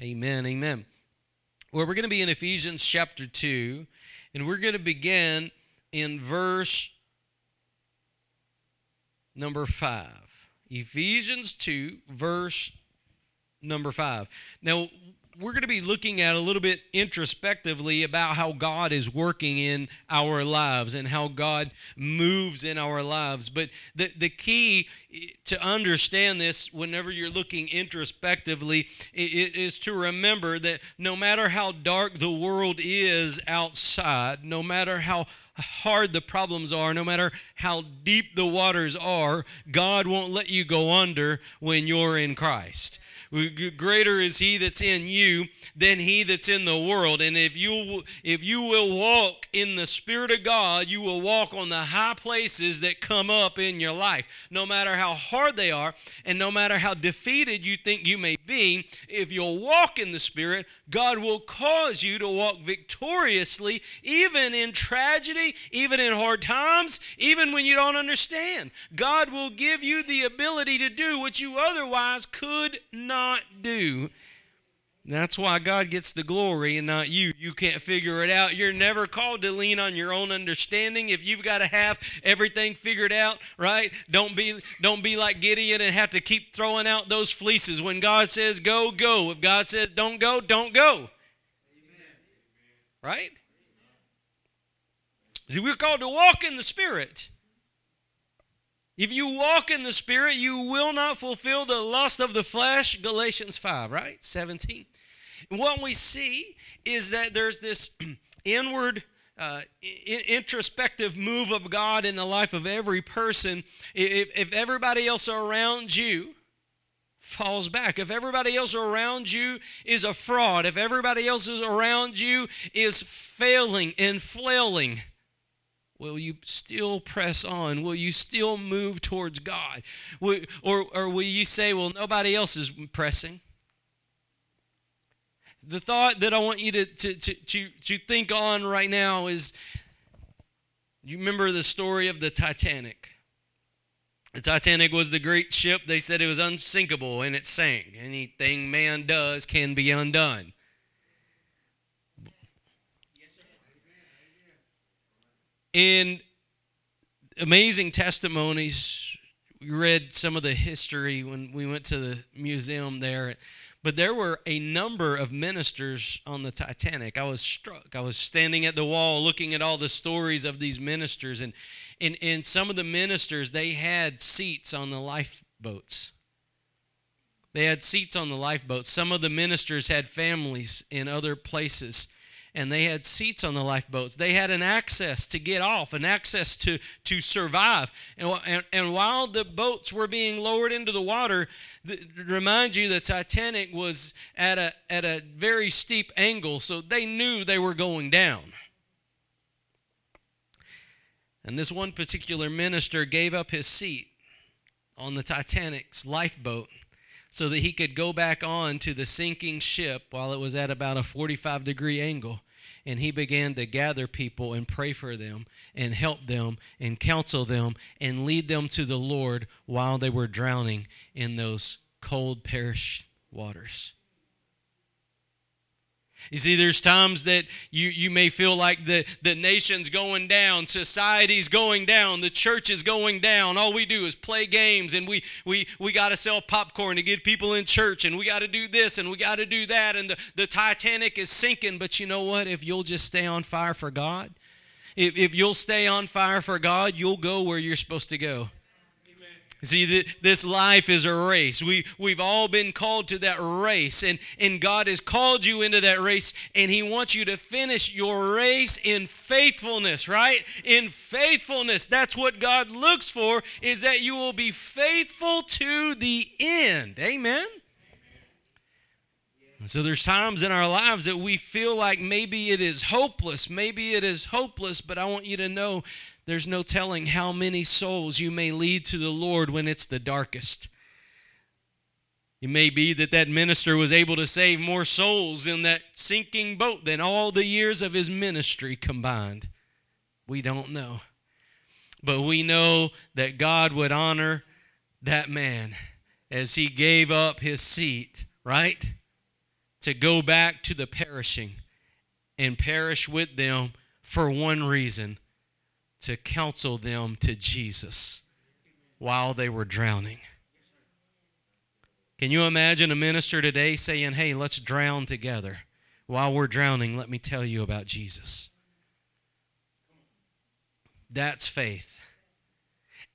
Amen. Amen. Well, we're going to be in Ephesians chapter 2, and we're going to begin in verse number 5. Ephesians 2, verse number 5. Now, we're going to be looking at a little bit introspectively about how God is working in our lives and how God moves in our lives. But the, the key to understand this whenever you're looking introspectively is to remember that no matter how dark the world is outside, no matter how hard the problems are, no matter how deep the waters are, God won't let you go under when you're in Christ. Greater is he that's in you than he that's in the world. And if you if you will walk in the spirit of God, you will walk on the high places that come up in your life. No matter how hard they are and no matter how defeated you think you may be, if you'll walk in the spirit, God will cause you to walk victoriously even in tragedy, even in hard times, even when you don't understand. God will give you the ability to do what you otherwise could not not do. That's why God gets the glory and not you. You can't figure it out. You're never called to lean on your own understanding. If you've got to have everything figured out, right? Don't be don't be like Gideon and have to keep throwing out those fleeces. When God says go, go. If God says don't go, don't go. Amen. Right? See, we're called to walk in the Spirit. If you walk in the Spirit, you will not fulfill the lust of the flesh. Galatians 5, right? 17. And what we see is that there's this inward, uh, introspective move of God in the life of every person. If, if everybody else around you falls back, if everybody else around you is a fraud, if everybody else is around you is failing and flailing, Will you still press on? Will you still move towards God? Or, or will you say, well, nobody else is pressing? The thought that I want you to, to, to, to, to think on right now is you remember the story of the Titanic. The Titanic was the great ship. They said it was unsinkable and it sank. Anything man does can be undone. In amazing testimonies. We read some of the history when we went to the museum there. But there were a number of ministers on the Titanic. I was struck. I was standing at the wall looking at all the stories of these ministers. And, and, and some of the ministers, they had seats on the lifeboats. They had seats on the lifeboats. Some of the ministers had families in other places and they had seats on the lifeboats. They had an access to get off, an access to, to survive. And, and, and while the boats were being lowered into the water, remind you the Titanic was at a, at a very steep angle, so they knew they were going down. And this one particular minister gave up his seat on the Titanic's lifeboat so that he could go back on to the sinking ship while it was at about a 45 degree angle. And he began to gather people and pray for them and help them and counsel them and lead them to the Lord while they were drowning in those cold, perished waters. You see, there's times that you, you may feel like the, the nation's going down, society's going down, the church is going down. All we do is play games and we, we, we got to sell popcorn to get people in church and we got to do this and we got to do that. And the, the Titanic is sinking. But you know what? If you'll just stay on fire for God, if, if you'll stay on fire for God, you'll go where you're supposed to go. See, this life is a race. We, we've all been called to that race, and, and God has called you into that race, and He wants you to finish your race in faithfulness, right? In faithfulness. That's what God looks for, is that you will be faithful to the end. Amen? So there's times in our lives that we feel like maybe it is hopeless, maybe it is hopeless, but I want you to know there's no telling how many souls you may lead to the Lord when it's the darkest. It may be that that minister was able to save more souls in that sinking boat than all the years of his ministry combined. We don't know. But we know that God would honor that man as he gave up his seat, right? to go back to the perishing and perish with them for one reason to counsel them to Jesus while they were drowning. Can you imagine a minister today saying, Hey, let's drown together? While we're drowning, let me tell you about Jesus. That's faith.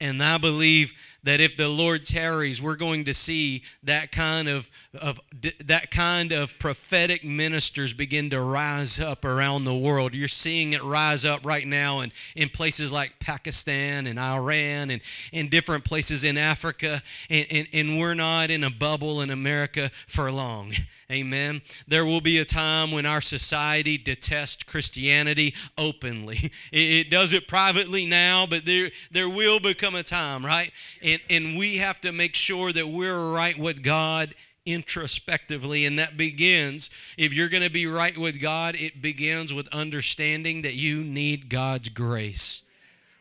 And I believe that if the Lord tarries, we're going to see that kind of, of that kind of prophetic ministers begin to rise up around the world. You're seeing it rise up right now in, in places like Pakistan and Iran and in different places in Africa. And, and, and we're not in a bubble in America for long. Amen. There will be a time when our society detests Christianity openly. It, it does it privately now, but there, there will become a time, right? And, and we have to make sure that we're right with God introspectively. And that begins, if you're going to be right with God, it begins with understanding that you need God's grace.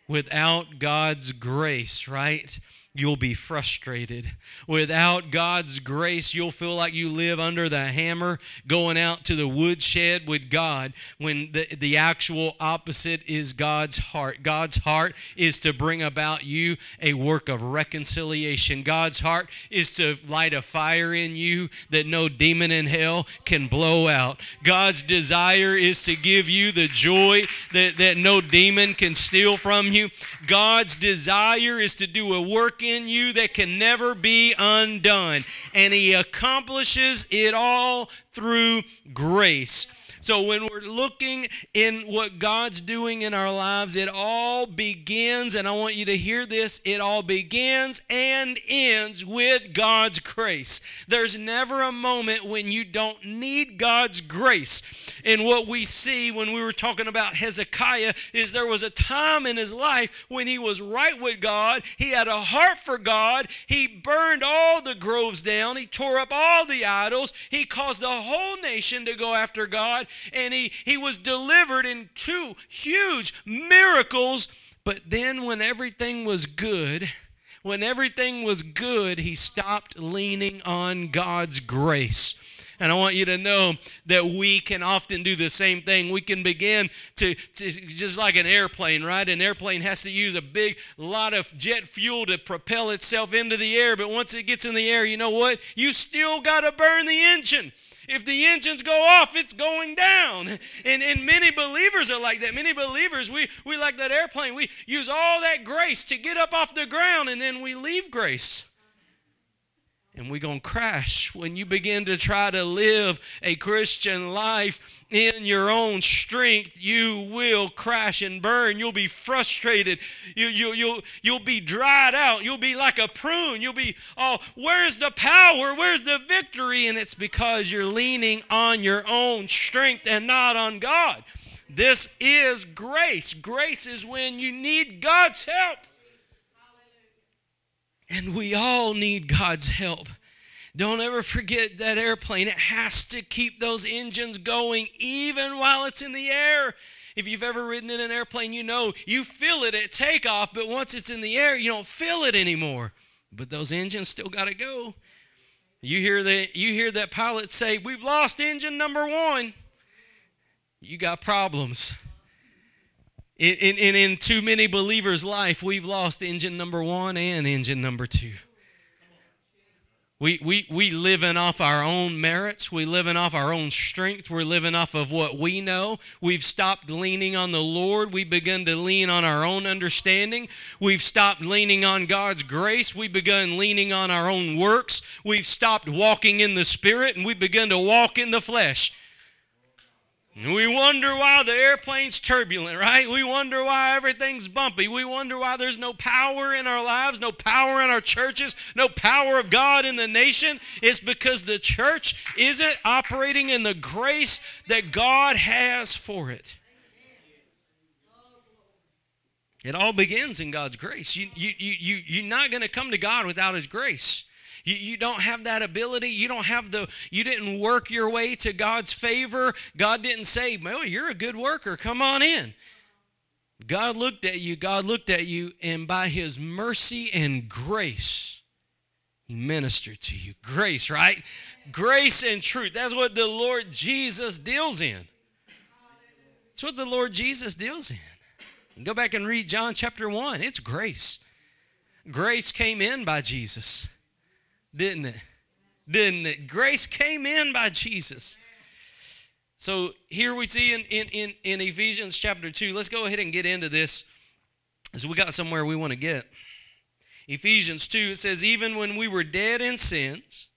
Without God's grace, right? You'll be frustrated. Without God's grace, you'll feel like you live under the hammer going out to the woodshed with God when the, the actual opposite is God's heart. God's heart is to bring about you a work of reconciliation. God's heart is to light a fire in you that no demon in hell can blow out. God's desire is to give you the joy that, that no demon can steal from you. God's desire is to do a work in you that can never be undone. And He accomplishes it all through grace. So when we're looking in what God's doing in our lives, it all begins, and I want you to hear this it all begins and ends with God's grace. There's never a moment when you don't need God's grace. And what we see when we were talking about Hezekiah is there was a time in his life when he was right with God, he had a heart for God, he burned all the groves down, he tore up all the idols, he caused the whole nation to go after God and he, he was delivered in two huge miracles. But then, when everything was good, when everything was good, he stopped leaning on God's grace. And I want you to know that we can often do the same thing. We can begin to, to, just like an airplane, right? An airplane has to use a big lot of jet fuel to propel itself into the air. But once it gets in the air, you know what? You still got to burn the engine. If the engines go off, it's going down. And, and many believers are like that. Many believers, we, we like that airplane. We use all that grace to get up off the ground, and then we leave grace and we're going to crash when you begin to try to live a Christian life in your own strength. You will crash and burn. You'll be frustrated. You, you, you'll, you'll be dried out. You'll be like a prune. You'll be, oh, where's the power? Where's the victory? And it's because you're leaning on your own strength and not on God. This is grace. Grace is when you need God's help. And we all need God's help. Don't ever forget that airplane. It has to keep those engines going even while it's in the air. If you've ever ridden in an airplane, you know you feel it at takeoff, but once it's in the air, you don't feel it anymore. But those engines still got to go. You hear that you hear that pilot say, "We've lost engine number 1." You got problems. In, in, in too many believers' life, we've lost engine number one and engine number two. We, we, we living off our own merits. We living off our own strength. We're living off of what we know. We've stopped leaning on the Lord. We begun to lean on our own understanding. We've stopped leaning on God's grace. We begun leaning on our own works. We've stopped walking in the Spirit and we begun to walk in the flesh. We wonder why the airplane's turbulent, right? We wonder why everything's bumpy. We wonder why there's no power in our lives, no power in our churches, no power of God in the nation. It's because the church isn't operating in the grace that God has for it. It all begins in God's grace. You, you, you, you, you're not going to come to God without His grace. You, you don't have that ability. You don't have the, you didn't work your way to God's favor. God didn't say, well, you're a good worker. Come on in. God looked at you, God looked at you, and by his mercy and grace, He ministered to you. Grace, right? Grace and truth. That's what the Lord Jesus deals in. That's what the Lord Jesus deals in. Go back and read John chapter 1. It's grace. Grace came in by Jesus, didn't it? Didn't it? Grace came in by Jesus. So here we see in, in, in, in Ephesians chapter 2, let's go ahead and get into this as we got somewhere we want to get. Ephesians 2, it says, Even when we were dead in sins,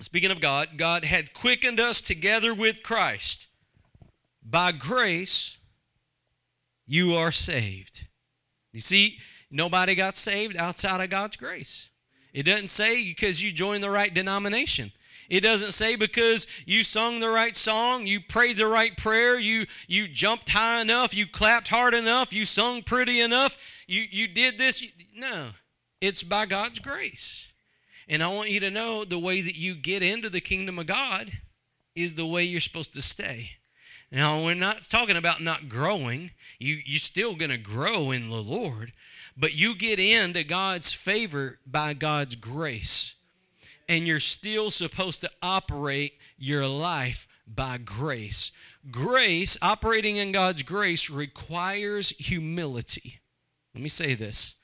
speaking of God, God had quickened us together with Christ. By grace, you are saved. You see, nobody got saved outside of God's grace. It doesn't say because you joined the right denomination. It doesn't say because you sung the right song, you prayed the right prayer, you you jumped high enough, you clapped hard enough, you sung pretty enough, you you did this. No. It's by God's grace. And I want you to know the way that you get into the kingdom of God is the way you're supposed to stay. Now, we're not talking about not growing. You, you're still going to grow in the Lord, but you get into God's favor by God's grace. And you're still supposed to operate your life by grace. Grace, operating in God's grace, requires humility. Let me say this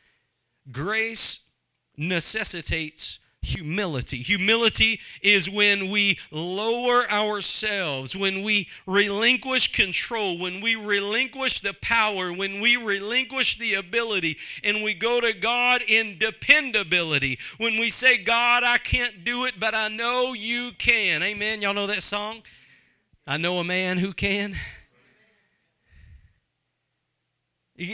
grace necessitates humility. Humility is when we lower ourselves, when we relinquish control, when we relinquish the power, when we relinquish the ability, and we go to God in dependability. When we say, God, I can't do it, but I know you can. Amen. Y'all know that song? I know a man who can.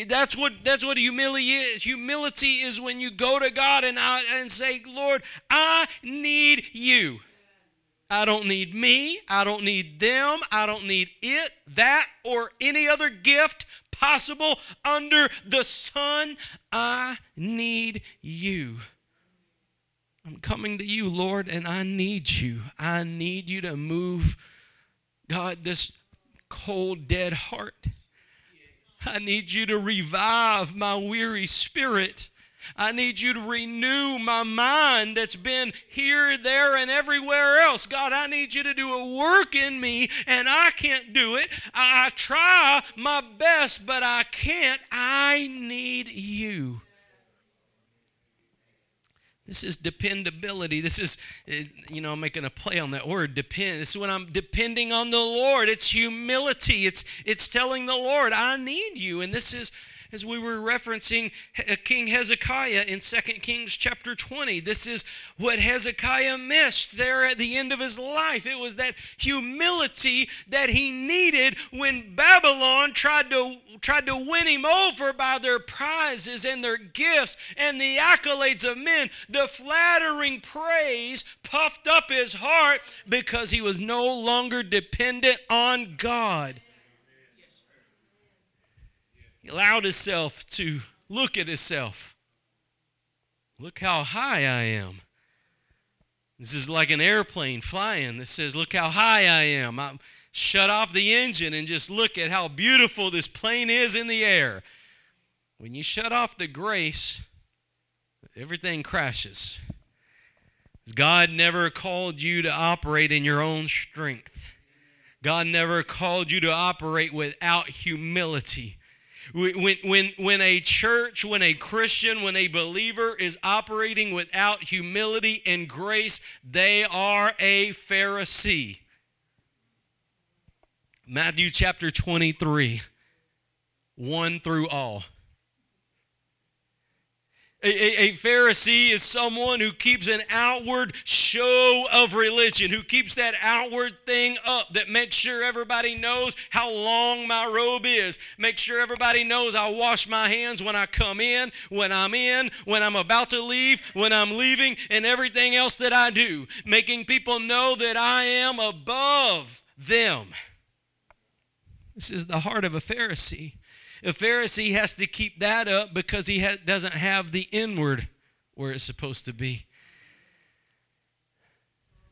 That's what that's what humility is. Humility is when you go to God and I, and say, "Lord, I need you. I don't need me. I don't need them. I don't need it, that, or any other gift possible under the sun. I need you." I'm coming to you, Lord, and I need you. I need you to move, God, this cold, dead heart. I need you to revive my weary spirit. I need you to renew my mind that's been here, there, and everywhere else. God, I need you to do a work in me, and I can't do it. I try my best, but I can't. I need you. This is dependability. This is, eh, you know, I'm making a play on that word, depend. This is when I'm depending on the Lord. It's humility. It's it's telling the Lord, I need you. And this is as we were referencing uh, King Hezekiah in 2 Kings chapter 20. This is what Hezekiah missed there at the end of his life. It was that humility that he needed when Babylon tried to tried to win him over by their prizes and their gifts and the accolades of men. The flattering praise puffed up his heart because he was no longer dependent on God. He allowed himself to look at himself. Look how high I am. This is like an airplane flying that says, Look how high I am. I'm, shut off the engine and just look at how beautiful this plane is in the air. When you shut off the grace, everything crashes. God never called you to operate in your own strength. God never called you to operate without humility. When, when, when a church, when a Christian, when a believer is operating without humility and grace, they are a Pharisee. Matthew chapter 23, 1 through all. A, a, a, Pharisee is someone who keeps an outward show of religion, who keeps that outward thing up, that makes sure everybody knows how long my robe is, make sure everybody knows I wash my hands when I come in, when I'm in, when I'm about to leave, when I'm leaving, and everything else that I do, making people know that I am above them. This is the heart of a Pharisee. A Pharisee has to keep that up because he ha- doesn't have the inward where it's supposed to be.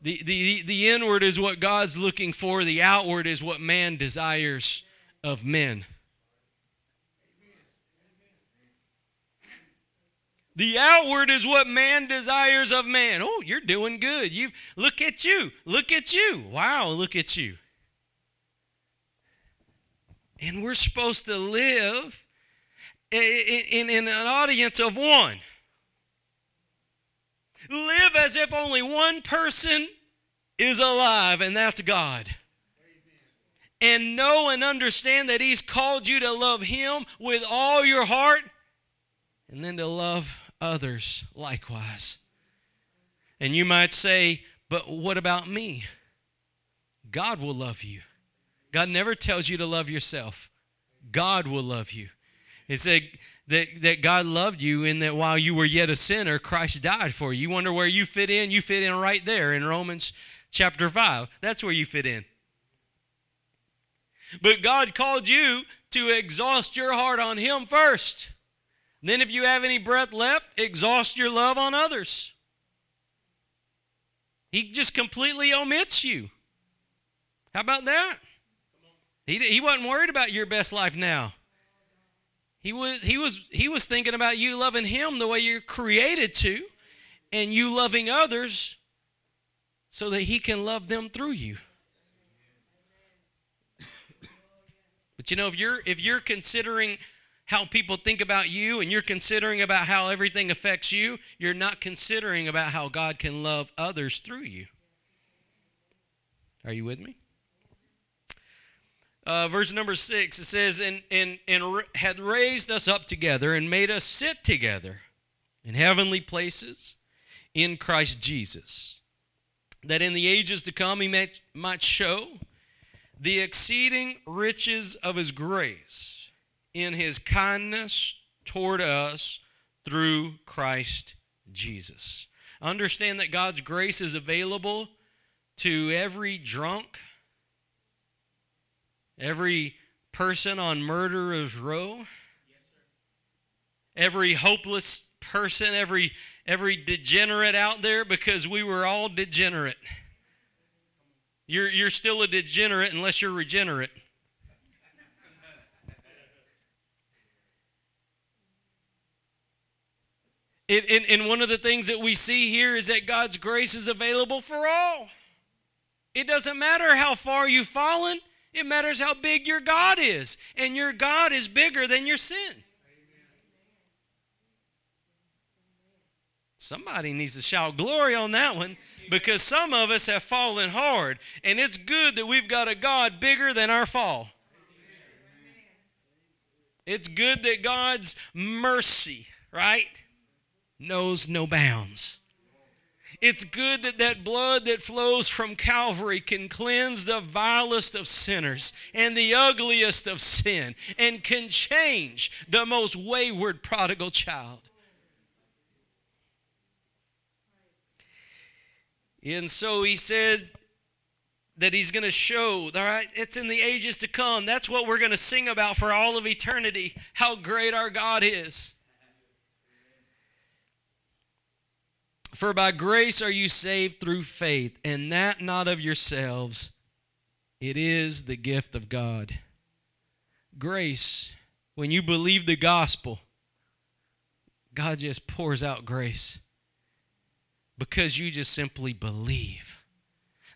The, the, the inward is what God's looking for, the outward is what man desires of men. The outward is what man desires of man. Oh, you're doing good. You look at you. Look at you. Wow, look at you. And we're supposed to live in, in, in an audience of one. Live as if only one person is alive, and that's God. And know and understand that He's called you to love Him with all your heart and then to love others likewise. And you might say, but what about me? God will love you. God never tells you to love yourself. God will love you. He said that, that God loved you and that while you were yet a sinner, Christ died for you. You wonder where you fit in? You fit in right there in Romans chapter 5. That's where you fit in. But God called you to exhaust your heart on Him first. Then, if you have any breath left, exhaust your love on others. He just completely omits you. How about that? He, he wasn't worried about your best life now. He was, he, was, he was thinking about you loving him the way you're created to, and you loving others so that he can love them through you. But you know, if you're if you're considering how people think about you and you're considering about how everything affects you, you're not considering about how God can love others through you. Are you with me? Uh, verse number six, it says, and, and, and had raised us up together and made us sit together in heavenly places in Christ Jesus, that in the ages to come he might, might show the exceeding riches of his grace in his kindness toward us through Christ Jesus. Understand that God's grace is available to every drunk, every person on murderer's row, every hopeless person, every every degenerate out there because we were all degenerate. You're, you're still a degenerate unless you're regenerate. And, and, and one of the things that we see here is that God's grace is available for all. It doesn't matter how far you've fallen, it matters how big your God is. And your God is bigger than your sin. Somebody needs to shout glory on that one because some of us have fallen hard. And it's good that we've got a God bigger than our fall. It's good that God's mercy, right? knows no bounds. It's good that that blood that flows from Calvary can cleanse the vilest of sinners and the ugliest of sin and can change the most wayward prodigal child. And so he said that he's going to show, all right, it's in the ages to come. That's what we're going to sing about for all of eternity, how great our God is. For by grace are you saved through faith, and that not of yourselves. It is the gift of God. Grace, when you believe the gospel, God just pours out grace because you just simply believe.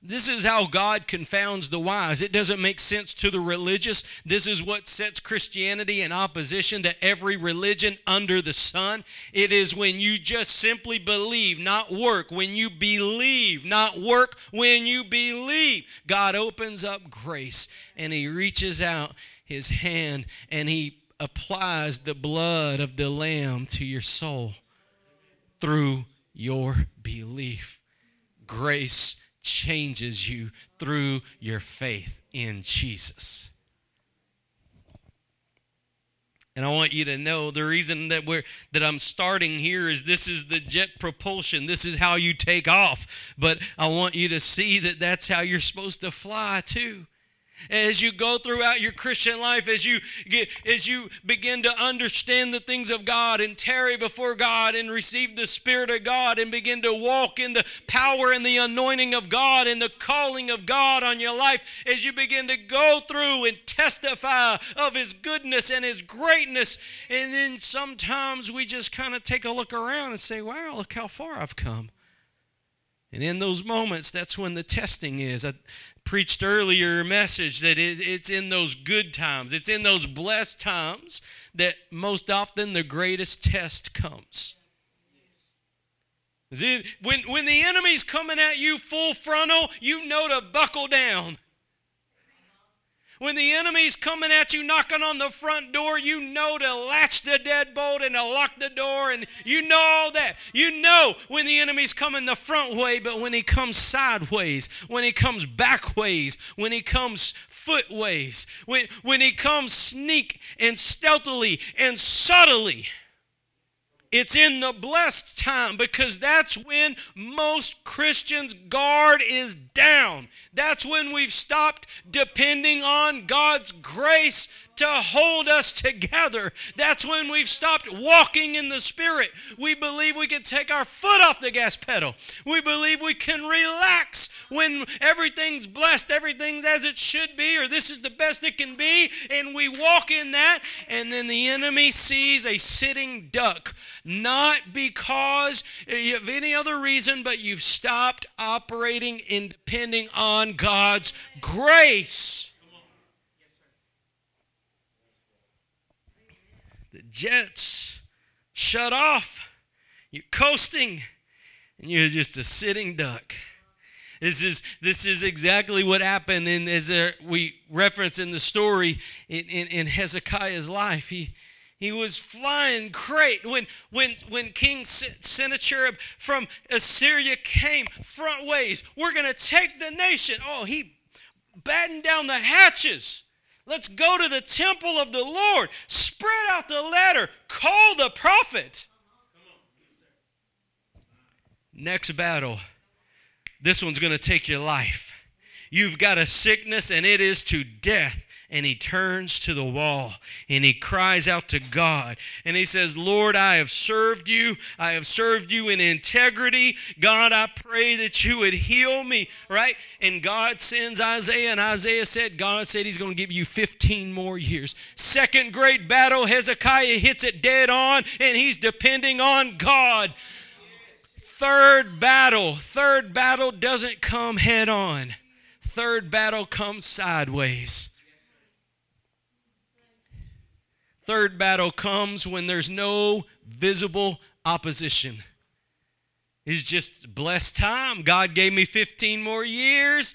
This is how God confounds the wise. It doesn't make sense to the religious. This is what sets Christianity in opposition to every religion under the sun. It is when you just simply believe, not work. When you believe, not work. When you believe, God opens up grace and He reaches out His hand and He applies the blood of the Lamb to your soul through your belief. Grace changes you through your faith in Jesus. And I want you to know the reason that we're that I'm starting here is this is the jet propulsion. This is how you take off. But I want you to see that that's how you're supposed to fly too. As you go throughout your Christian life, as you get, as you begin to understand the things of God and tarry before God and receive the Spirit of God and begin to walk in the power and the anointing of God and the calling of God on your life, as you begin to go through and testify of His goodness and His greatness, and then sometimes we just kind of take a look around and say, "Wow, look how far I've come." And in those moments, that's when the testing is. Preached earlier message that it's in those good times, it's in those blessed times that most often the greatest test comes. When, when the enemy's coming at you full frontal, you know to buckle down. When the enemy's coming at you, knocking on the front door, you know to latch the deadbolt and to lock the door, and you know all that. You know when the enemy's coming the front way, but when he comes sideways, when he comes back ways, when he comes footways, when, when he comes sneak and stealthily and subtly. It's in the blessed time because that's when most Christians' guard is down. That's when we've stopped depending on God's grace to hold us together. That's when we've stopped walking in the Spirit. We believe we can take our foot off the gas pedal. We believe we can relax when everything's blessed, everything's as it should be, or this is the best it can be, and we walk in that, and then the enemy sees a sitting duck. Not because of any other reason, but you've stopped operating and depending on God's grace. Jets shut off. You're coasting, and you're just a sitting duck. This is this is exactly what happened and as we reference in the story in, in, in, Hezekiah's life. He he was flying great when when when King Sennacherib from Assyria came front ways. We're gonna take the nation. Oh, he battened down the hatches. Let's go to the temple of the Lord. Spread out the ladder. Call the prophet. Next battle this one's going to take your life. You've got a sickness, and it is to death. And he turns to the wall and he cries out to God. And he says, Lord, I have served you. I have served you in integrity. God, I pray that you would heal me, right? And God sends Isaiah, and Isaiah said, God said he's going to give you 15 more years. Second great battle, Hezekiah hits it dead on, and he's depending on God third battle, third battle doesn't come head on. Third battle comes sideways. Third battle comes when there's no visible opposition. It's just blessed time. God gave me 15 more years.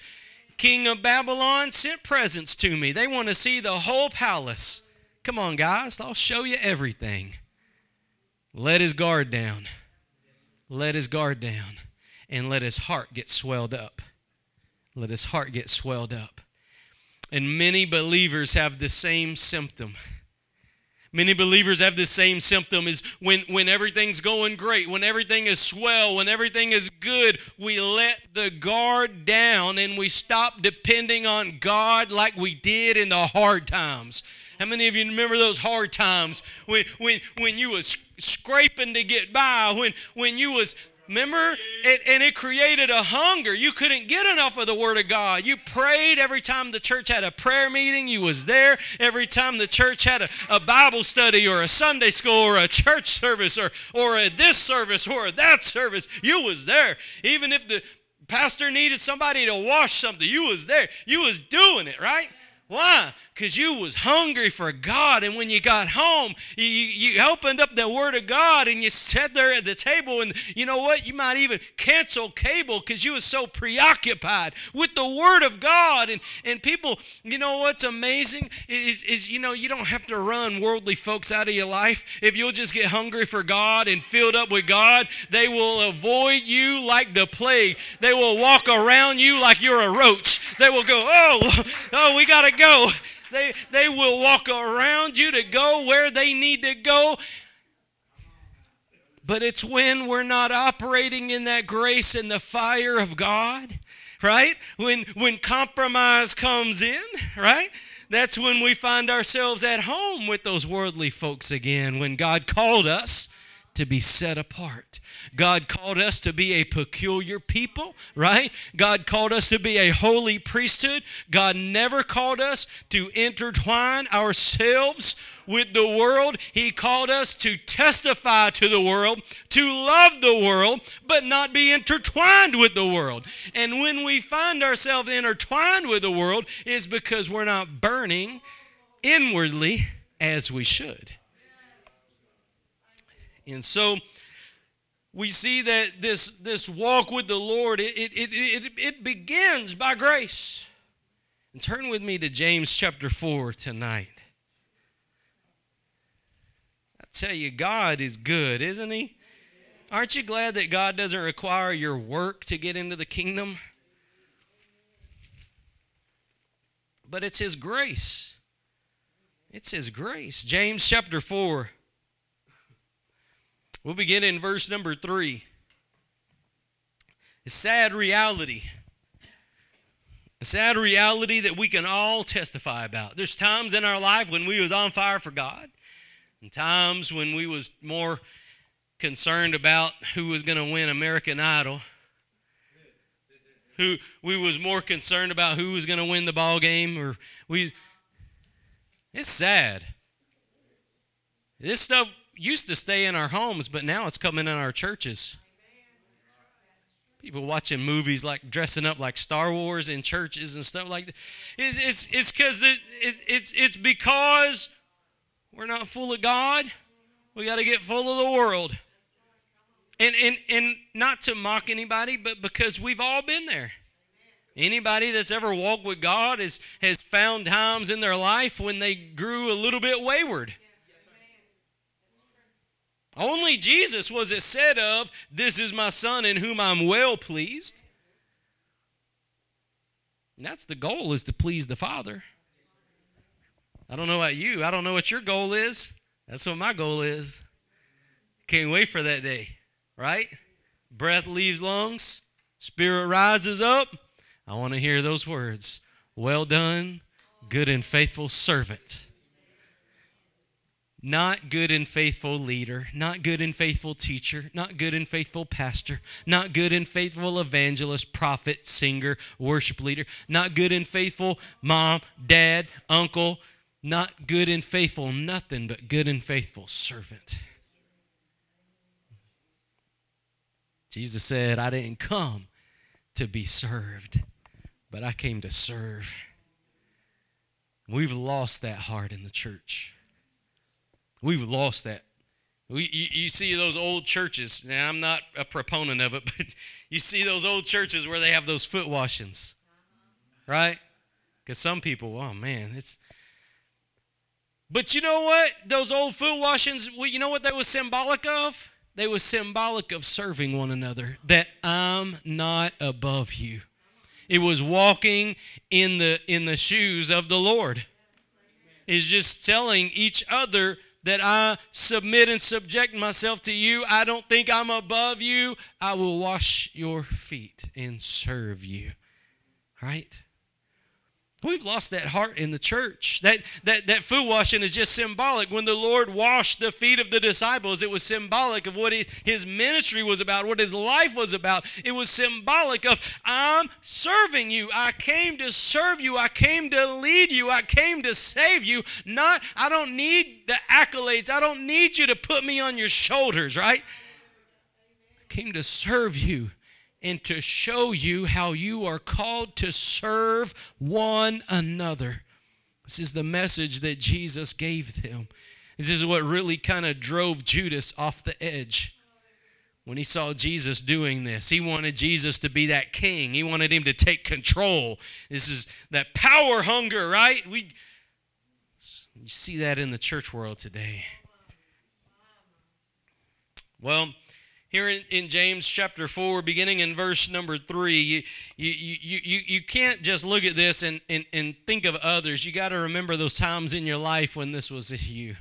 King of Babylon sent presents to me. They want to see the whole palace. Come on, guys, I'll show you everything. Let his guard down let his guard down and let his heart get swelled up. Let his heart get swelled up. And many believers have the same symptom. Many believers have the same symptom is when, when everything's going great, when everything is swell, when everything is good, we let the guard down and we stop depending on God like we did in the hard times. How many of you remember those hard times when, when, when you was scraping to get by, when, when you was Remember? It, and it created a hunger. You couldn't get enough of the Word of God. You prayed every time the church had a prayer meeting. You was there every time the church had a, a Bible study or a Sunday school or a church service or, or a this service or that service. You was there. Even if the pastor needed somebody to wash something, you was there. You was doing it, right? Why? Because you was hungry for God, and when you got home, you, you opened up the Word of God and you sat there at the table, and you know what? You might even cancel cable because you was so preoccupied with the Word of God. And and people, you know what's amazing is is you know you don't have to run worldly folks out of your life if you'll just get hungry for God and filled up with God. They will avoid you like the plague. They will walk around you like you're a roach. They will go, oh, oh, we gotta go go. They, they will walk around you to go where they need to go. But it's when we're not operating in that grace and the fire of God, right? When when compromise comes in, right? That's when we find ourselves at home with those worldly folks again when God called us to be set apart. God called us to be a peculiar people, right? God called us to be a holy priesthood. God never called us to intertwine ourselves with the world. He called us to testify to the world, to love the world, but not be intertwined with the world. And when we find ourselves intertwined with the world, is because we're not burning inwardly as we should. And so we see that this, this walk with the Lord, it, it, it, it, begins by grace. And turn with me to James chapter 4 tonight. I tell you, God is good, isn't He? Aren't you glad that God doesn't require your work to get into the kingdom? But it's His grace. It's His grace. James chapter 4. We'll begin in verse number three. A sad reality. A sad reality that we can all testify about. There's times in our life when we was on fire for God, and times when we was more concerned about who was going to win American Idol. Who we was more concerned about who was going to win the ball game, or we. It's sad. This stuff used to stay in our homes, but now it's coming in our churches. People watching movies like dressing up like Star Wars in churches and stuff like that. It's it's it's because it, it, it's it's because we're not full of God. We got to get full of the world. And and and not to mock anybody, but because we've all been there. Anybody that's ever walked with God has has found times in their life when they grew a little bit wayward. Only Jesus was it said of, This is my son in whom I'm well pleased. And that's the goal, is to please the Father. I don't know about you. I don't know what your goal is. That's what my goal is. Can't wait for that day, right? Breath leaves lungs, spirit rises up. I want to hear those words. Well done, good and faithful servant not good and faithful leader, not good and faithful teacher, not good and faithful pastor, not good and faithful evangelist, prophet, singer, worship leader, not good and faithful mom, dad, uncle, not good and faithful nothing but good and faithful servant. Jesus said, I didn't come to be served, but I came to serve. We've lost that heart in the church. We've lost that. We, you, you, see those old churches. Now, I'm not a proponent of it, but you see those old churches where they have those foot washings, right? Because some people, oh man, it's. But you know what? Those old foot washings, well, you know what they were symbolic of? They were symbolic of serving one another. That I'm not above you. It was walking in the in the shoes of the Lord. Is just telling each other that I submit and subject myself to you. I don't think I'm above you. I will wash your feet and serve you. Right? We've lost that heart in the church. That, that, that foot washing is just symbolic. When the Lord washed the feet of the disciples, it was symbolic of what his ministry was about, what his life was about. It was symbolic of, I'm serving you. I came to serve you. I came to lead you. I came to save you. Not, I don't need the accolades. I don't need you to put me on your shoulders, right? I came to serve you and to show you how you are called to serve one another. This is the message that Jesus gave them. This is what really kind of drove Judas off the edge when he saw Jesus doing this. He wanted Jesus to be that king. He wanted him to take control. This is that power hunger, right? We you see that in the church world today. Well, here in, in, James chapter 4, beginning in verse number 3, you, you, you, you, you can't just look at this and, and, and think of others. You got to remember those times in your life when this was you.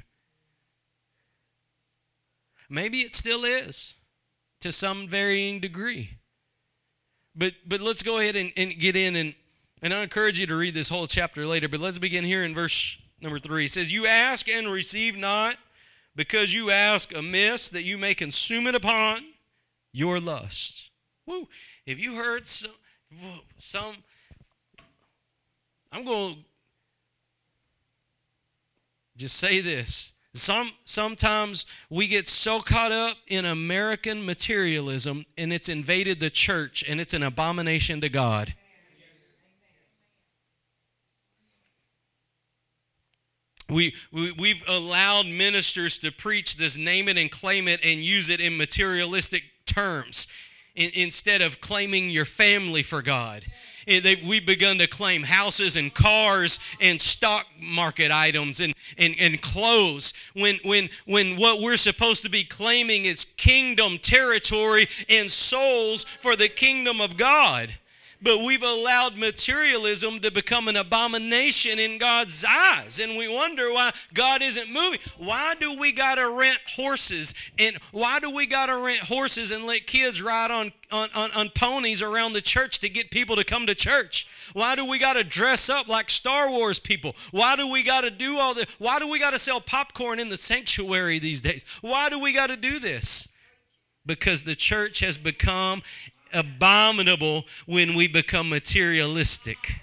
Maybe it still is to some varying degree. But but let's go ahead and, and get in and and I encourage you to read this whole chapter later. But let's begin here in verse number three. It says, You ask and receive not, because you ask amiss, that you may consume it upon your lusts. Woo. If you heard some, some I'm going to just say this. Some sometimes we get so caught up in American materialism and it's invaded the church and it's an abomination to God. We, we, we've allowed ministers to preach this name it and claim it and use it in materialistic terms in, instead of claiming your family for God. Eh, they, we've begun to claim houses and cars and stock market items and, and, and clothes when, when, when what we're supposed to be claiming is kingdom territory and souls for the kingdom of God but we've allowed materialism to become an abomination in God's eyes. And we wonder why God isn't moving. Why do we got to rent horses? And why do we got to rent horses and let kids ride on, on, on, on ponies around the church to get people to come to church? Why do we got to dress up like Star Wars people? Why do we got to do all this? Why do we got to sell popcorn in the sanctuary these days? Why do we got to do this? Because the church has become abominable when we become materialistic.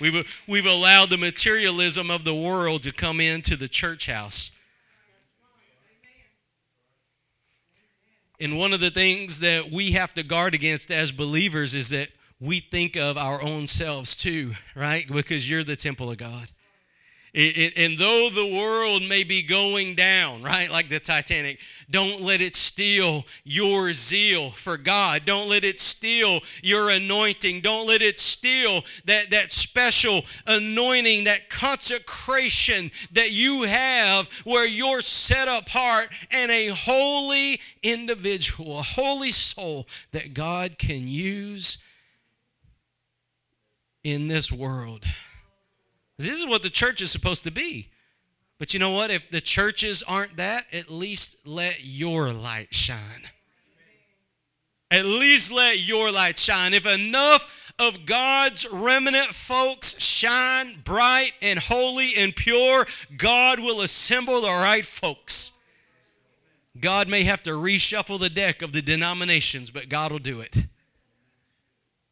We've, we've allowed the materialism of the world to come into the church house. And one of the things that we have to guard against as believers is that we think of our own selves too, right? Because you're the temple of God. And though the world may be going down, right, like the Titanic, don't let it steal your zeal for God. Don't let it steal your anointing. Don't let it steal that, that special anointing, that consecration that you have where you're set apart and a holy individual, a holy soul that God can use in this world. This is what the church is supposed to be. But you know what? If the churches aren't that, at least let your light shine. At least let your light shine. If enough of God's remnant folks shine bright and holy and pure, God will assemble the right folks. God may have to reshuffle the deck of the denominations, but God will do it.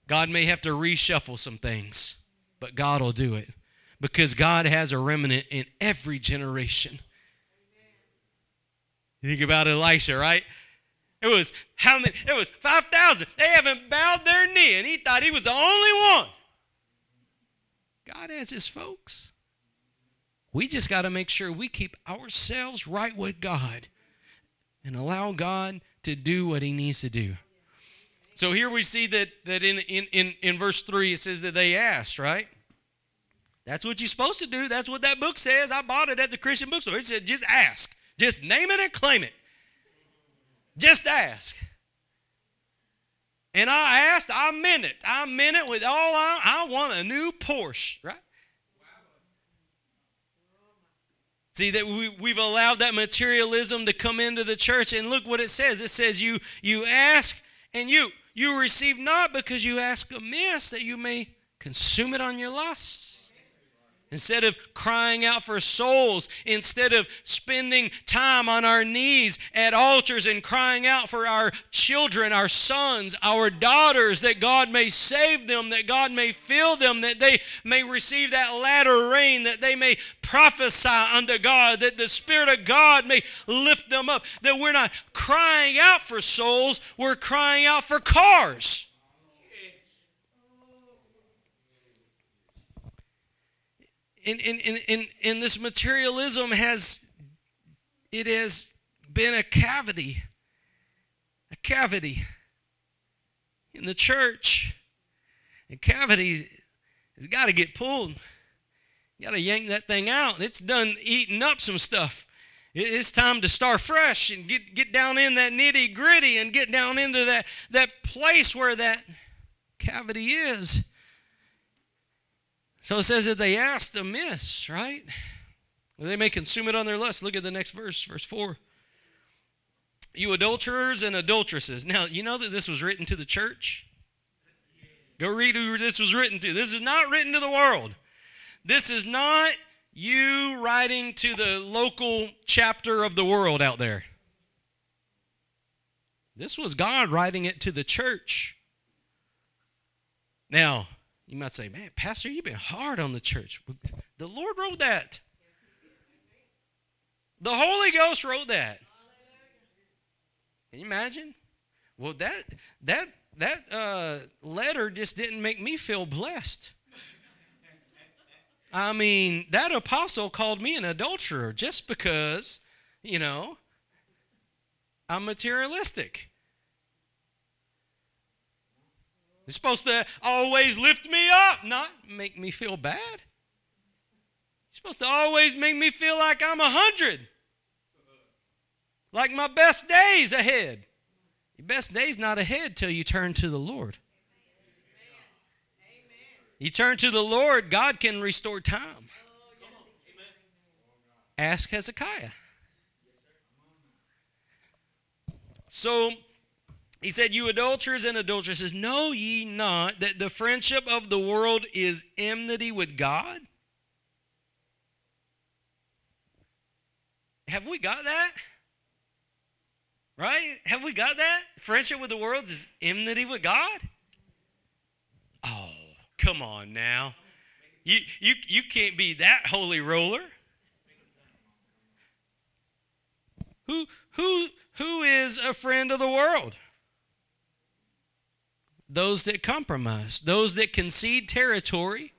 God may have to reshuffle some things, but God will do it because God has a remnant in every generation. You think about Elisha, right? It was how many? It was 5,000. They haven't bowed their knee, and he thought he was the only one. God has his folks. We just got to make sure we keep ourselves right with God and allow God to do what he needs to do. So here we see that, that in, in, in, in verse 3 it says that they asked, right? That's what you're supposed to do. That's what that book says. I bought it at the Christian bookstore. It said, just ask. Just name it and claim it. Just ask. And I asked, I meant it. I meant it with all I, I want a new Porsche, right? See that we, we've allowed that materialism to come into the church, and look what it says. It says you you ask and you you receive not because you ask amiss that you may consume it on your lusts. Instead of crying out for souls, instead of spending time on our knees at altars and crying out for our children, our sons, our daughters, that God may save them, that God may fill them, that they may receive that latter rain, that they may prophesy unto God, that the Spirit of God may lift them up, that we're not crying out for souls, we're crying out for cars. And, and, and, and, this materialism has it has been a cavity a cavity in the church. A cavity has got to get pulled. Got to yank that thing out. It's done eating up some stuff. It's time to start fresh and get, get down in that nitty gritty and get down into that, that place where that cavity is so it says that they asked amiss, right? They may consume it on their lust. Look at the next verse, verse 4. You adulterers and adulteresses. Now, you know that this was written to the church? Go read who this was written to. This is not written to the world. This is not you writing to the local chapter of the world out there. This was God writing it to the church. Now, you might say, man, Pastor, you've been hard on the church. The Lord wrote that. The Holy Ghost wrote that. Can you imagine? Well, that that that uh, letter just didn't make me feel blessed. I mean, that apostle called me an adulterer just because, you know, I'm materialistic. It's supposed to always lift me up, not make me feel bad. It's supposed to always make me feel like I'm a hundred. Like my best days ahead. Your best days not ahead till you turn to the Lord. You turn to the Lord, God can restore time. Ask Hezekiah. So he said, You adulterers and adulteresses, know ye not that the friendship of the world is enmity with God? Have we got that? Right? Have we got that? Friendship with the world is enmity with God? Oh, come on now. You, you, you can't be that holy roller. Who, who, who is a friend of the world? Those that compromise, those that concede territory,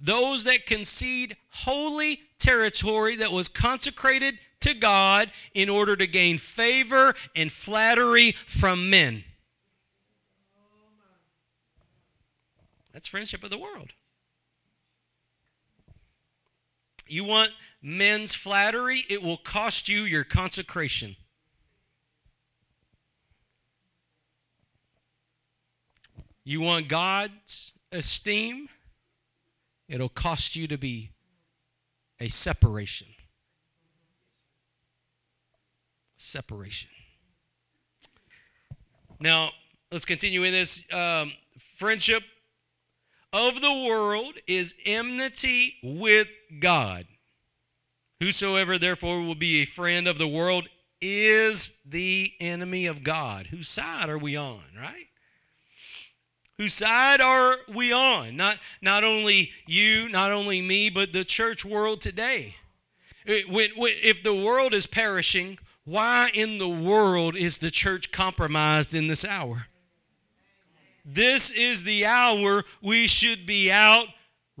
those that concede holy territory that was consecrated to God in order to gain favor and flattery from men. That's friendship of the world. You want men's flattery, it will cost you your consecration. You want God's esteem, it'll cost you to be a separation separation. Now, let's continue in this. Um, friendship of the world is enmity with God. Whosoever therefore will be a friend of the world is the enemy of God. Whose side are we on, right? Whose side are we on? Not, not only you, not only me, but the church world today. Eh, if the world is perishing, why in the world is the church compromised in this hour? This is the hour we should be out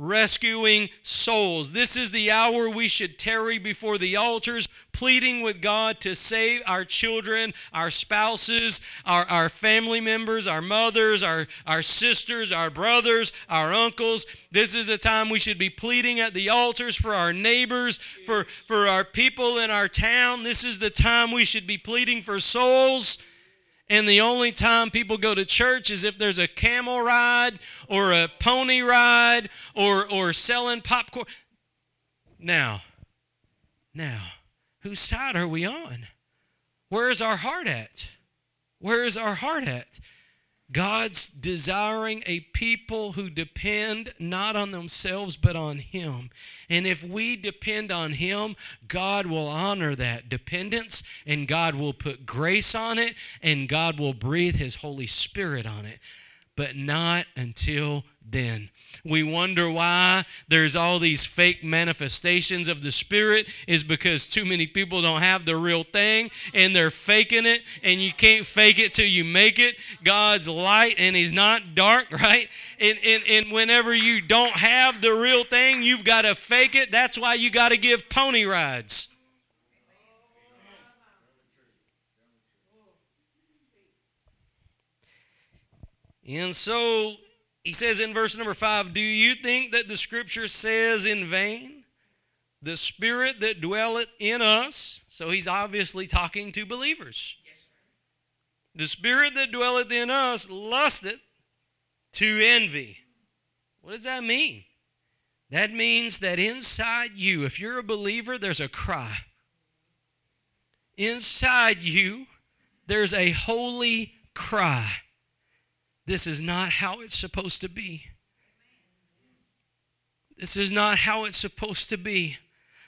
rescuing souls. This is the hour we should tarry before the altars, pleading with God to save our children, our spouses, our, our family members, our mothers, our, our sisters, our brothers, our uncles. This is a time we should be pleading at the altars for our neighbors, for, for our people in our town. This is the time we should be pleading for souls. And the only time people go to church is if there's a camel ride or a pony ride or, or selling popcorn. Now, now, whose side are we on? Where is our heart at? Where is our heart at? God's desiring a people who depend not on themselves but on Him. And if we depend on Him, God will honor that dependence and God will put grace on it and God will breathe His Holy Spirit on it. But not until then. We wonder why there's all these fake manifestations of the Spirit is because too many people don't have the real thing and they're faking it, and you can't fake it till you make it. God's light and He's not dark, right? And, and, and whenever you don't have the real thing, you've got to fake it. That's why you got to give pony rides. And so he says in verse number five, Do you think that the scripture says in vain, the spirit that dwelleth in us? So he's obviously talking to believers. the spirit that dwelleth in us lusteth to envy. What does that mean? That means that inside you, if you're a believer, there's a cry. Inside you, there's a holy cry. This is not how it's supposed to be. This is not how it's supposed to be.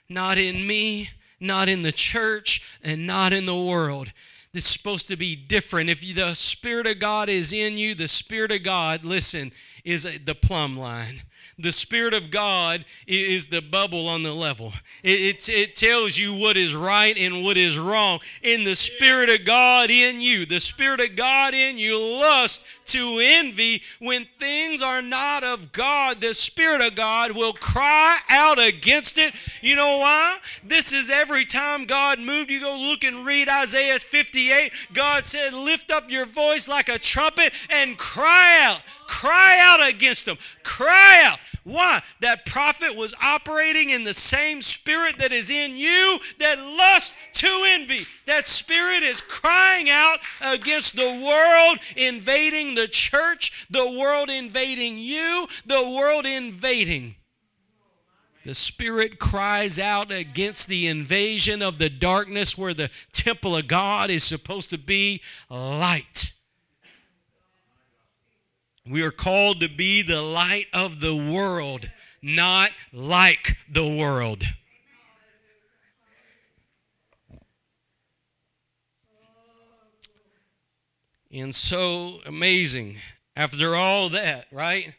Not in me, not in the church, and not in the world. It's supposed to be different. If the Spirit of God is in you, the Spirit of God, listen, is the plumb line the Spirit of God is the bubble on the level. It, it, it, tells you what is right and what is wrong. In the Spirit of God in you, the Spirit of God in you lust to envy when things are not of God. The Spirit of God will cry out against it. You know why? This is every time God moved. You go look and read Isaiah 58. God said, Lift up your voice like a trumpet and cry out. Cry out against them. Cry out. Why? That prophet was operating in the same spirit that is in you that lust to envy. That spirit is crying out against the world invading the church, the world invading you, the world invading. The Spirit cries out against the invasion of the darkness where the temple of God is supposed to be light. We are called to be the light of the world, not like the world. And so amazing. After all that, right?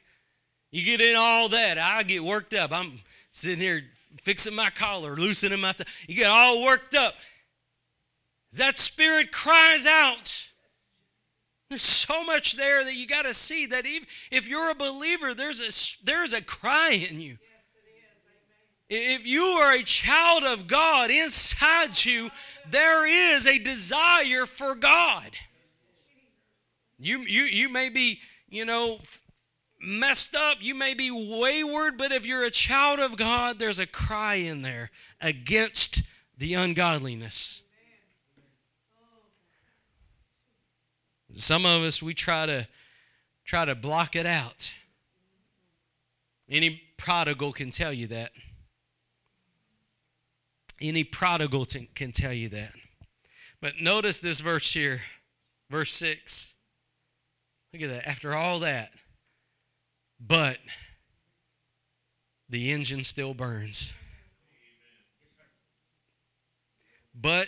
You get in all that, I get worked up. I'm sitting here fixing my collar, loosening my. Th- you get all worked up. That spirit cries out there's so much there that you got to see that even if you're a believer, there's a there's a cry in you. If you are a child of God inside you, there is a desire for God. You you you may be, you know, messed up, you may be wayward, but if you're a child of God, there's a cry in there against the ungodliness. Some of us we try to try to block it out. Any prodigal can tell you that. Any prodigal can tell you that. But notice this verse here, verse 6. Look at that. After all that, but the engine still burns. But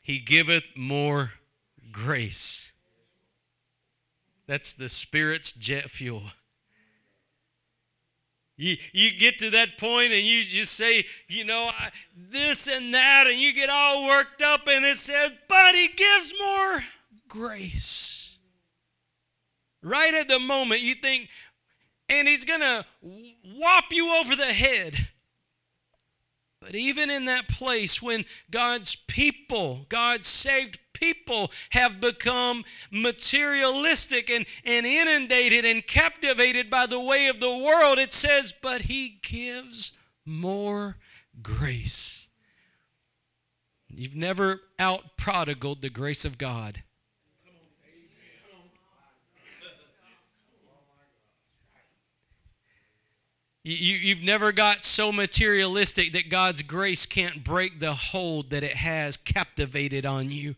he giveth more grace. That's the Spirit's jet fuel. You, you get to that point and you just say, you know, this and that, and you get all worked up, and it says, but He gives more grace. Right at the moment, you think, and He's going to whop you over the head. But even in that place, when God's people, God's saved people have become materialistic and, and inundated and captivated by the way of the world, it says, but he gives more grace. You've never out prodigaled the grace of God. You, have never got so materialistic that God's grace can't break the hold that it has captivated on you.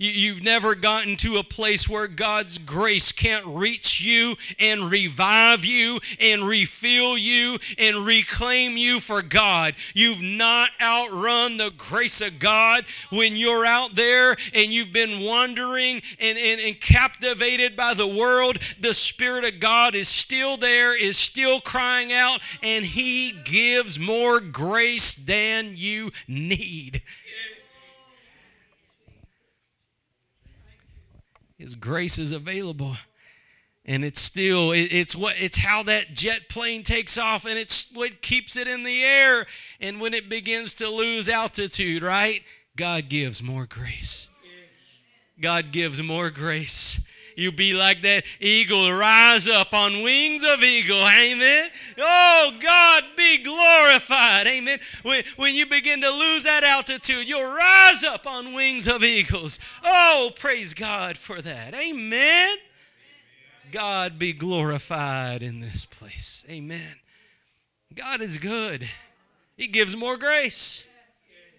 You've never gotten to a place where God's grace can't reach you and revive you and refill you and reclaim you for God. You've not outrun the grace of God when you're out there and you've been wandering and, and, and captivated by the world. The Spirit of God is still there, is still crying out, and He gives more grace than you need. His grace is available. And it's still, it's what it's how that jet plane takes off, and it's what keeps it in the air. And when it begins to lose altitude, right? God gives more grace. God gives more grace. You be like that eagle, rise up on wings of eagle. Amen. Oh, God be glorified. Amen. When, when you begin to lose that altitude, you'll rise up on wings of eagles. Oh, praise God for that. Amen. God be glorified in this place. Amen. God is good. He gives more grace.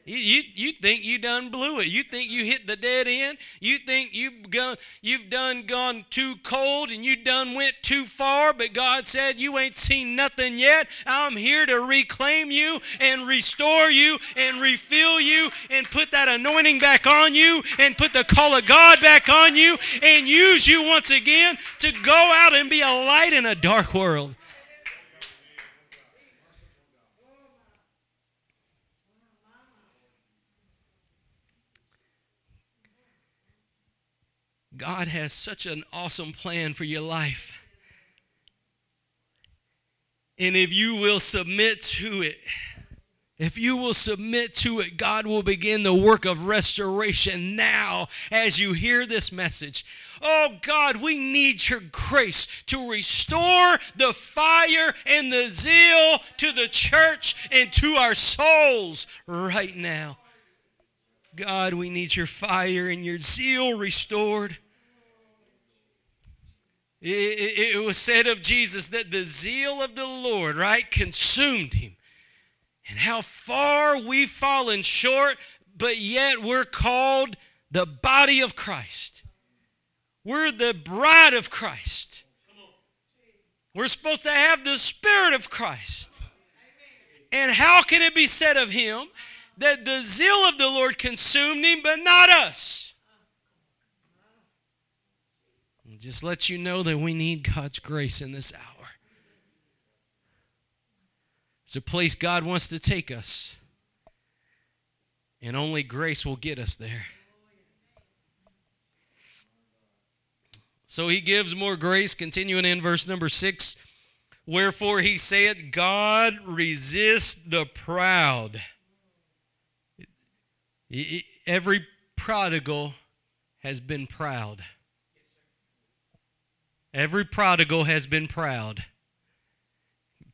You, you think you done blew it. You think you hit the dead end. You think you've gone, you've done gone too cold and you done went too far. But God said you ain't seen nothing yet. I'm here to reclaim you and restore you and refill you and put that anointing back on you and put the call of God back on you and use you once again to go out and be a light in a dark world. God has such an awesome plan for your life. And if you will submit to it, if you will submit to it, God will begin the work of restoration now as you hear this message. Oh God, we need your grace to restore the fire and the zeal to the church and to our souls right now. God, we need your fire and your zeal restored. It, it, was said of Jesus that the zeal of the Lord, right, consumed him. And how far we've fallen short, but yet we're called the body of Christ. We're the bride of Christ. We're supposed to have the Spirit of Christ. And how can it be said of him that the zeal of the Lord consumed him, but not us? Just let you know that we need God's grace in this hour. It's a place God wants to take us, and only grace will get us there. So he gives more grace, continuing in verse number six. Wherefore he saith, God resists the proud. Every prodigal has been proud. Every prodigal has been proud.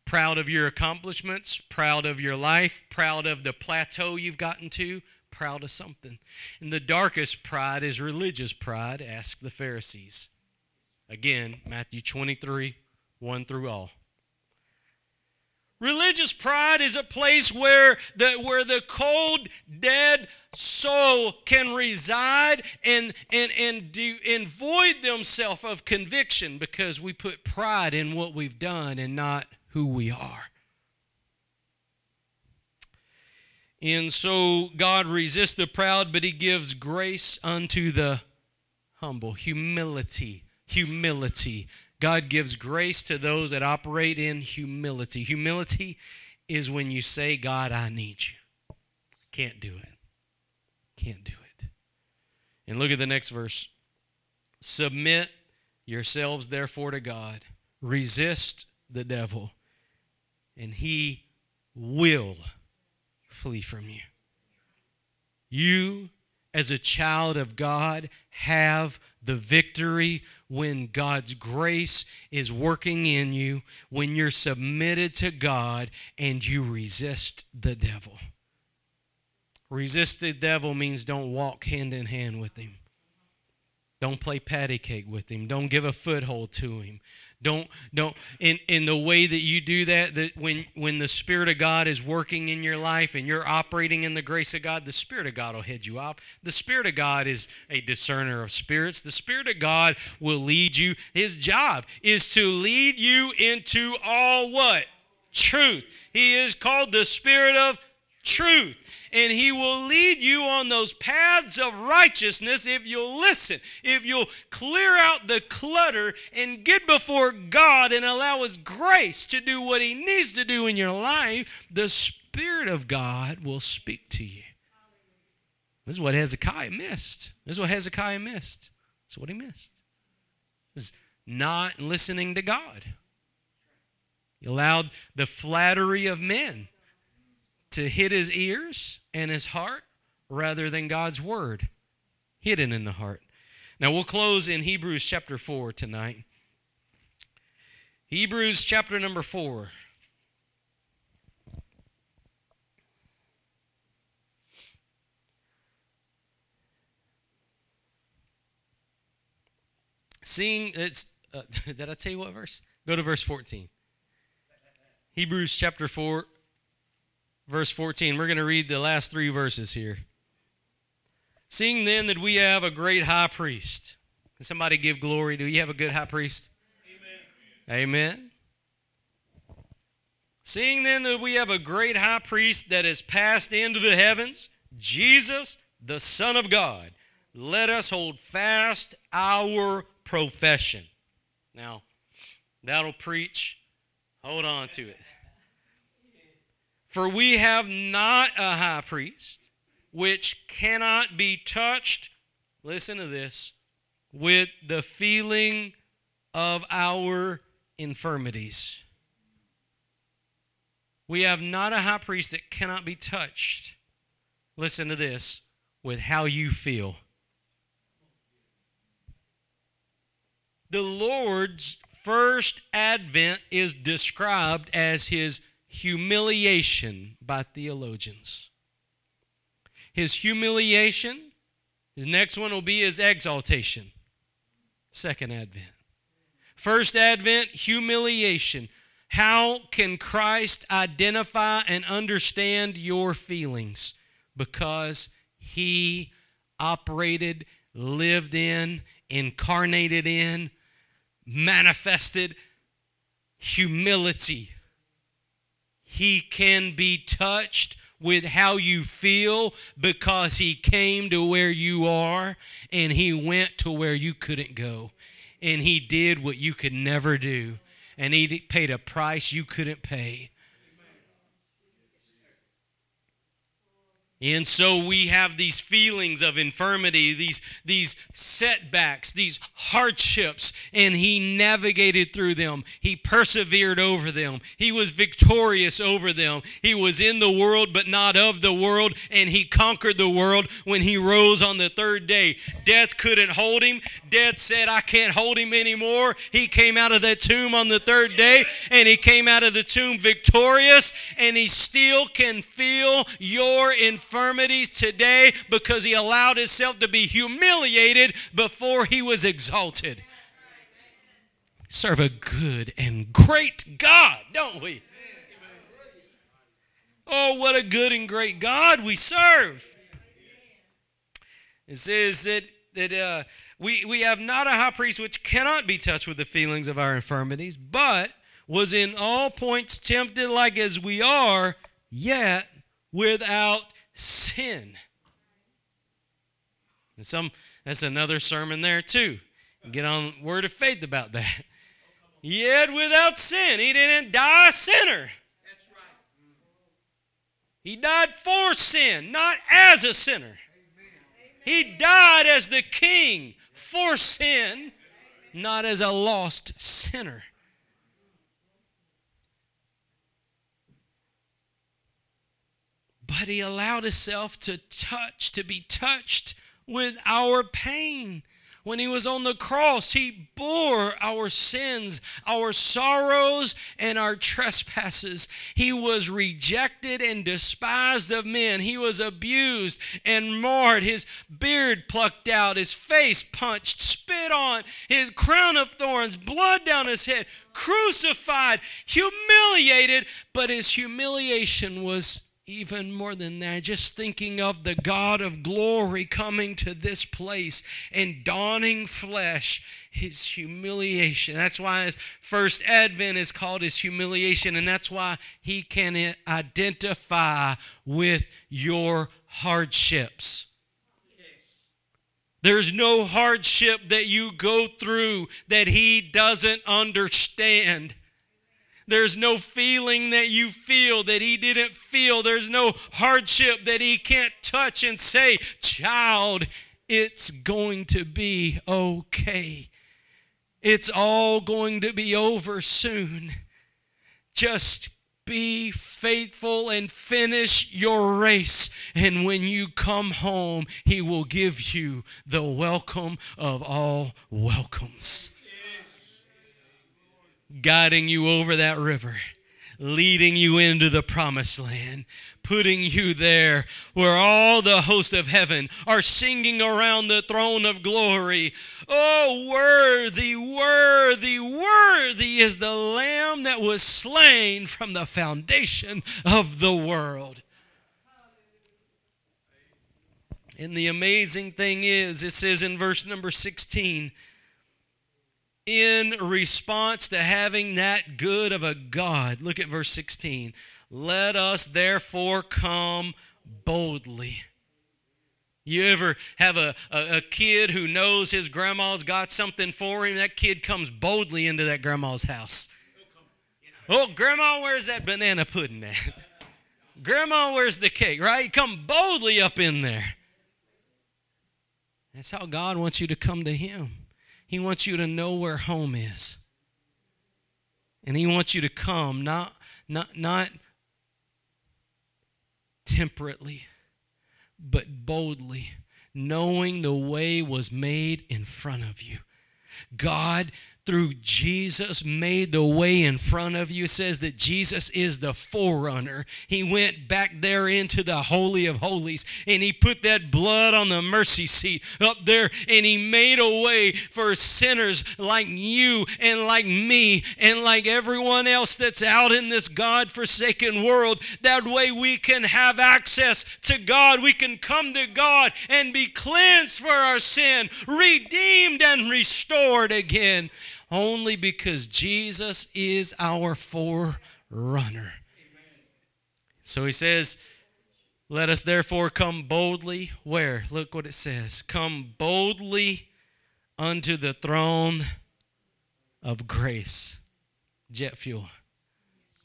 Proud of your accomplishments, proud of your life, proud of the plateau you've gotten to, proud of something. And the darkest pride is religious pride, ask the Pharisees. Again, Matthew 23, 1 through all. Religious pride is a place where the, where the cold, dead soul can reside and, and, and, do, and void themselves of conviction because we put pride in what we've done and not who we are. And so God resists the proud, but he gives grace unto the humble. Humility. Humility. God gives grace to those that operate in humility. Humility is when you say, God, I need you. Can't do it. Can't do it. And look at the next verse. Submit yourselves, therefore, to God. Resist the devil, and he will flee from you. You, as a child of God, have the victory when God's grace is working in you, when you're submitted to God and you resist the devil. Resist the devil means don't walk hand in hand with him. Don't play patty cake with him. Don't give a foothold to him. Don't don't in in the way that you do that that when when the spirit of God is working in your life and you're operating in the grace of God, the spirit of God will head you up. The spirit of God is a discerner of spirits. The spirit of God will lead you. His job is to lead you into all what? Truth. He is called the spirit of truth and He will lead you on those paths of righteousness if you'll listen, if you'll clear out the clutter and get before God and allow His grace to do what He needs to do in your life. The Spirit of God will speak to you. This is what Hezekiah missed. This is what Hezekiah missed. This is what he missed. Is not listening to God. He allowed the flattery of men to hit his ears and his heart rather than God's word hidden in the heart. Now we'll close in Hebrews chapter 4 tonight. Hebrews chapter number 4. Seeing it's uh, did I tell you what verse? Go to verse 14. Hebrews chapter 4 verse 14. We're going to read the last three verses here. Seeing then that we have a great high priest. Can somebody give glory? Do you have a good high priest? Amen. Amen. Seeing then that we have a great high priest that has passed into the heavens, Jesus, the Son of God, let us hold fast our profession. Now, that'll preach. Hold on to it. For we have not a high priest which cannot be touched, listen to this, with the feeling of our infirmities. We have not a high priest that cannot be touched. Listen to this with how you feel. The Lord's first advent is described as his humiliation by theologians. His humiliation, his next one will be his exaltation. Second advent. First advent, humiliation. How can Christ identify and understand your feelings? Because he operated, lived in, incarnated in, manifested humility he can be touched with how you feel because he came to where you are and he went to where you couldn't go. And he did what you could never do. And he paid a price you couldn't pay. And so we have these feelings of infirmity, these, these setbacks, these hardships, and he navigated through them. He persevered over them. He was victorious over them. He was in the world, but not of the world, and he conquered the world when he rose on the third day. Death couldn't hold him. Death said, I can't hold him anymore. He came out of that tomb on the third day, and he came out of the tomb victorious, and he still can feel your infirmity infirmities today because he allowed himself to be humiliated before he was exalted. Serve a good and great God, don't we? Oh, what a good and great God we serve. It says that, that uh, we, we have not a high priest which cannot be touched with the feelings of our infirmities, but was in all points tempted like as we are, yet without sin. And some that's another sermon there too. Get on word of faith about that. Yet without sin, he didn't die a sinner. He died for sin, not as a sinner. He died as the king for sin, not as a lost sinner. But he allowed himself to touch, to be touched with our pain. When he was on the cross, he bore our sins, our sorrows, and our trespasses. He was rejected and despised of men. He was abused and marred, his beard plucked out, his face punched, spit on, his crown of thorns, blood down his head, crucified, humiliated. But his humiliation was even more than that, just thinking of the God of glory coming to this place and donning flesh, his humiliation. That's why his first advent is called his humiliation, and that's why he can identify with your hardships. There's no hardship that you go through that he doesn't understand. There's no feeling that you feel that he didn't feel. There's no hardship that he can't touch and say, Child, it's going to be okay. It's all going to be over soon. Just be faithful and finish your race. And when you come home, he will give you the welcome of all welcomes guiding you over that river, leading you into the promised land, putting you there where all the hosts of heaven are singing around the throne of glory. Oh, worthy, worthy, worthy is the Lamb that was slain from the foundation of the world. And the amazing thing is, it says in verse number 16, in response to having that good of a God. Look at verse 16. Let us therefore come boldly. You ever have a, a, a, kid who knows his grandma's got something for him? That kid comes boldly into that grandma's house. Oh, grandma, where's that banana pudding at? grandma, where's the cake, right? Come boldly up in there. That's how God wants you to come to Him. He wants you to know where home is. And he wants you to come not not not temperately but boldly knowing the way was made in front of you. God through Jesus made the way in front of you. It says that Jesus is the forerunner. He went back there into the Holy of Holies and he put that blood on the mercy seat up there and he made a way for sinners like you and like me and like everyone else that's out in this God forsaken world. That way we can have access to God. We can come to God and be cleansed for our sin, redeemed and restored again only because Jesus is our forerunner. So he says, Let us therefore come boldly. Where? Look what it says. Come boldly unto the throne of grace. Jet fuel.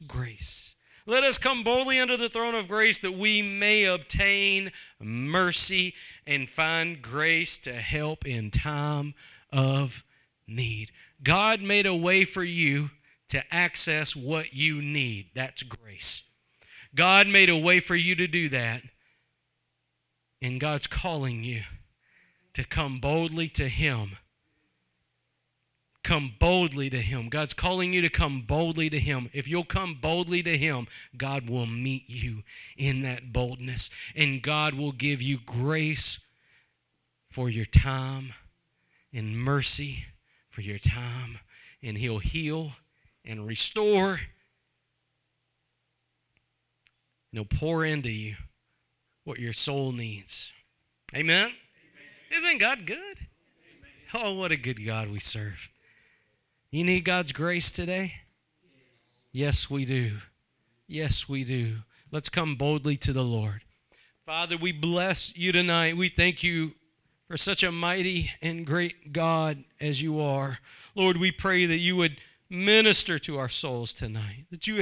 Grace. Let us come boldly unto the throne of grace that we may obtain mercy and find grace to help in time of need. God made a way for you to access what you need. That's grace. God made a way for you to do that. And God's calling you to come boldly to Him. Come boldly to Him. God's calling you to come boldly to Him. If you'll come boldly to Him, God will meet you in that boldness. And God will give you grace for your time and mercy for your time, and He'll heal and restore. And He'll pour into you what your soul needs. Amen? Amen. Isn't God good? Amen. Oh, what a good God we serve. You need God's grace today? Yes, we do. Yes, we do. Let's come boldly to the Lord. Father, we bless you tonight. We thank you for such a mighty and great God as you are. Lord, we pray that you would minister to our souls tonight, that you